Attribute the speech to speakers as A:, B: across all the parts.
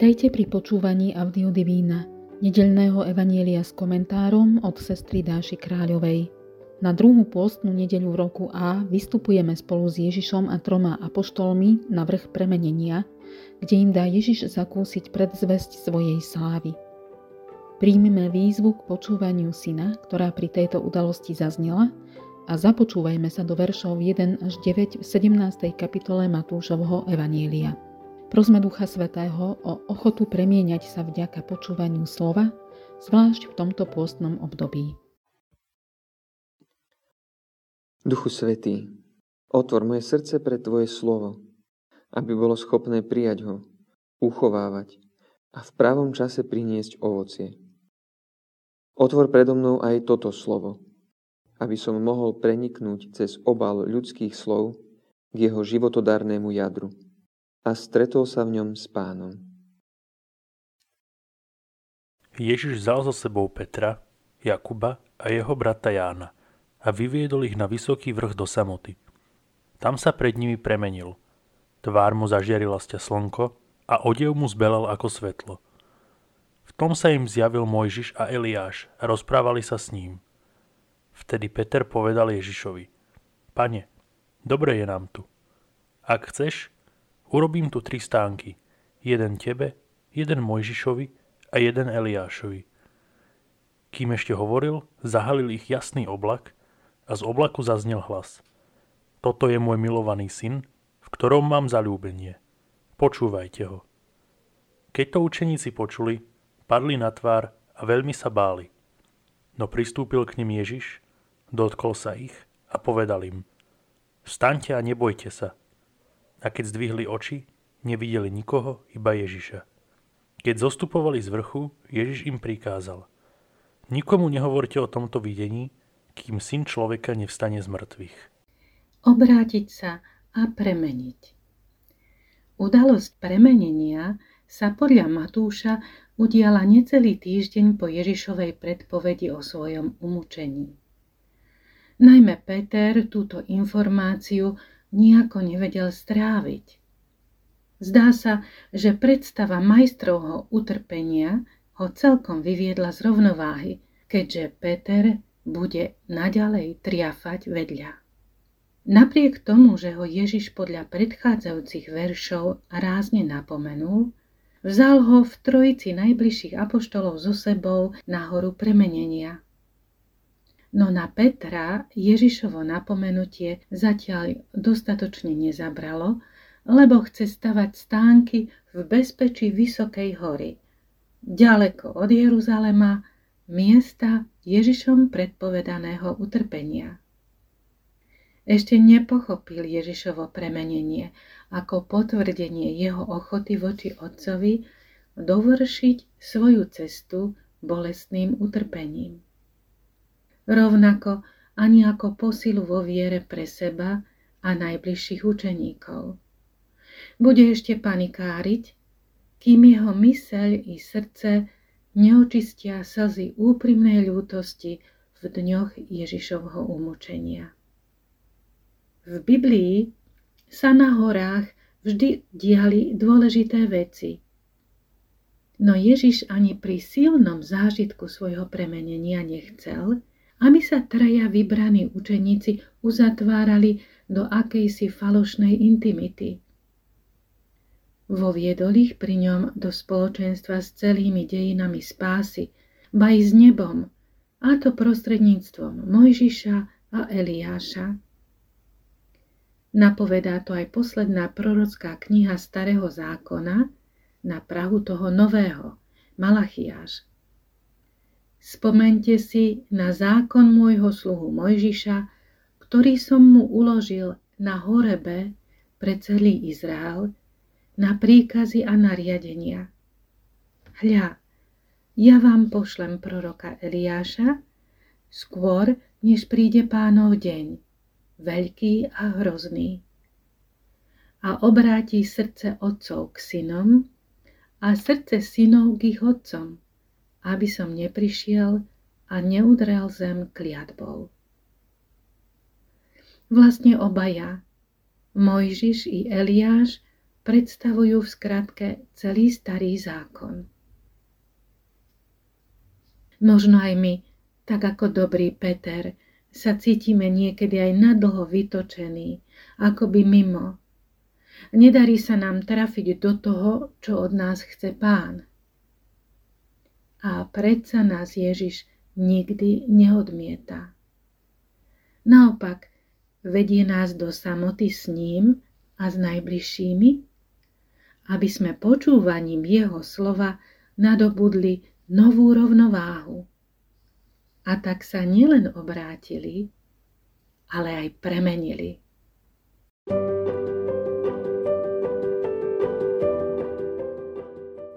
A: Vítajte pri počúvaní Audiodivína, nedeľného evanielia s komentárom od sestry Dáši Kráľovej. Na druhú pôstnu nedeľu roku A vystupujeme spolu s Ježišom a troma apoštolmi na vrch premenenia, kde im dá Ježiš zakúsiť predzvesť svojej slávy. Príjmime výzvu k počúvaniu syna, ktorá pri tejto udalosti zaznela a započúvajme sa do veršov 1 až 9 v 17. kapitole Matúšovho Evanielia. Prosme Ducha Svetého o ochotu premieňať sa vďaka počúvaniu slova, zvlášť v tomto pôstnom období.
B: Duchu Svetý, otvor moje srdce pre Tvoje slovo, aby bolo schopné prijať ho, uchovávať a v pravom čase priniesť ovocie. Otvor predo mnou aj toto slovo, aby som mohol preniknúť cez obal ľudských slov k jeho životodárnemu jadru a stretol sa v ňom s pánom.
C: Ježiš vzal so sebou Petra, Jakuba a jeho brata Jána a vyviedol ich na vysoký vrch do samoty. Tam sa pred nimi premenil. Tvár mu zažiarila sťa slnko a odev mu zbelal ako svetlo. V tom sa im zjavil Mojžiš a Eliáš a rozprávali sa s ním. Vtedy Peter povedal Ježišovi, Pane, dobre je nám tu. Ak chceš, Urobím tu tri stánky. Jeden tebe, jeden Mojžišovi a jeden Eliášovi. Kým ešte hovoril, zahalil ich jasný oblak a z oblaku zaznel hlas. Toto je môj milovaný syn, v ktorom mám zalúbenie. Počúvajte ho. Keď to učeníci počuli, padli na tvár a veľmi sa báli. No pristúpil k nim Ježiš, dotkol sa ich a povedal im, Vstaňte a nebojte sa a keď zdvihli oči, nevideli nikoho, iba Ježiša. Keď zostupovali z vrchu, Ježiš im prikázal. Nikomu nehovorte o tomto videní, kým syn človeka nevstane z mŕtvych.
D: Obrátiť sa a premeniť. Udalosť premenenia sa podľa Matúša udiala necelý týždeň po Ježišovej predpovedi o svojom umúčení. Najmä Peter túto informáciu nejako nevedel stráviť. Zdá sa, že predstava majstrovho utrpenia ho celkom vyviedla z rovnováhy, keďže Peter bude naďalej triafať vedľa. Napriek tomu, že ho Ježiš podľa predchádzajúcich veršov rázne napomenul, vzal ho v trojici najbližších apoštolov so sebou na horu premenenia – No na Petra Ježišovo napomenutie zatiaľ dostatočne nezabralo, lebo chce stavať stánky v bezpečí Vysokej hory, ďaleko od Jeruzalema, miesta Ježišom predpovedaného utrpenia. Ešte nepochopil Ježišovo premenenie ako potvrdenie jeho ochoty voči Otcovi dovršiť svoju cestu bolestným utrpením rovnako ani ako posilu vo viere pre seba a najbližších učeníkov. Bude ešte panikáriť, kým jeho myseľ i srdce neočistia slzy úprimnej ľútosti v dňoch Ježišovho umúčenia. V Biblii sa na horách vždy diali dôležité veci. No Ježiš ani pri silnom zážitku svojho premenenia nechcel, aby sa traja vybraní učeníci uzatvárali do akejsi falošnej intimity. Voviedol ich pri ňom do spoločenstva s celými dejinami spásy, ba s nebom, a to prostredníctvom Mojžiša a Eliáša. Napovedá to aj posledná prorocká kniha Starého zákona na Prahu toho nového, Malachiáš. Spomente si na zákon môjho sluhu Mojžiša, ktorý som mu uložil na horebe pre celý Izrael, na príkazy a nariadenia. Hľa, ja vám pošlem proroka Eliáša, skôr, než príde pánov deň, veľký a hrozný. A obráti srdce otcov k synom a srdce synov k ich otcom, aby som neprišiel a neudrel zem kliatbou. Vlastne obaja, Mojžiš i Eliáš, predstavujú v skratke celý starý zákon. Možno aj my, tak ako dobrý Peter, sa cítime niekedy aj nadlho vytočení, by mimo. Nedarí sa nám trafiť do toho, čo od nás chce pán. A predsa nás Ježiš nikdy neodmieta. Naopak, vedie nás do samoty s ním a s najbližšími, aby sme počúvaním jeho slova nadobudli novú rovnováhu a tak sa nielen obrátili, ale aj premenili.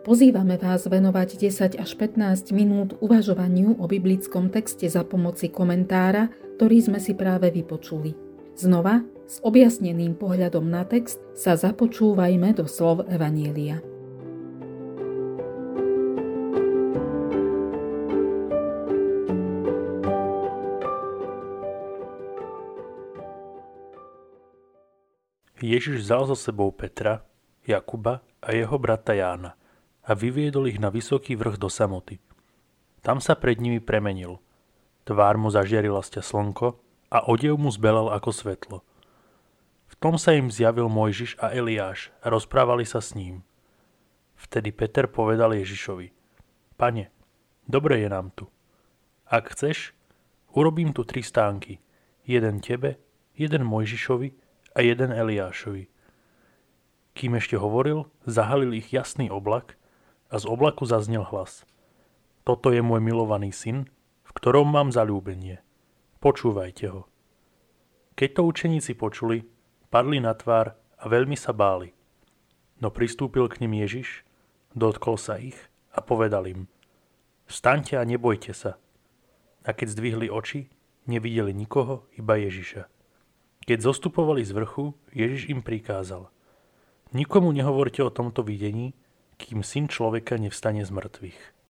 A: Pozývame vás venovať 10 až 15 minút uvažovaniu o biblickom texte za pomoci komentára, ktorý sme si práve vypočuli. Znova, s objasneným pohľadom na text, sa započúvajme do slov Evanielia.
C: Ježiš vzal so sebou Petra, Jakuba a jeho brata Jána a vyviedol ich na vysoký vrch do samoty. Tam sa pred nimi premenil. Tvár mu zažiarila sťa slnko a odev mu zbelal ako svetlo. V tom sa im zjavil Mojžiš a Eliáš a rozprávali sa s ním. Vtedy Peter povedal Ježišovi, Pane, dobre je nám tu. Ak chceš, urobím tu tri stánky. Jeden tebe, jeden Mojžišovi a jeden Eliášovi. Kým ešte hovoril, zahalil ich jasný oblak a z oblaku zaznel hlas. Toto je môj milovaný syn, v ktorom mám zalúbenie. Počúvajte ho. Keď to učeníci počuli, padli na tvár a veľmi sa báli. No pristúpil k nim Ježiš, dotkol sa ich a povedal im Vstaňte a nebojte sa. A keď zdvihli oči, nevideli nikoho, iba Ježiša. Keď zostupovali z vrchu, Ježiš im prikázal. Nikomu nehovorte o tomto videní, kým syn človeka nevstane z mŕtvych.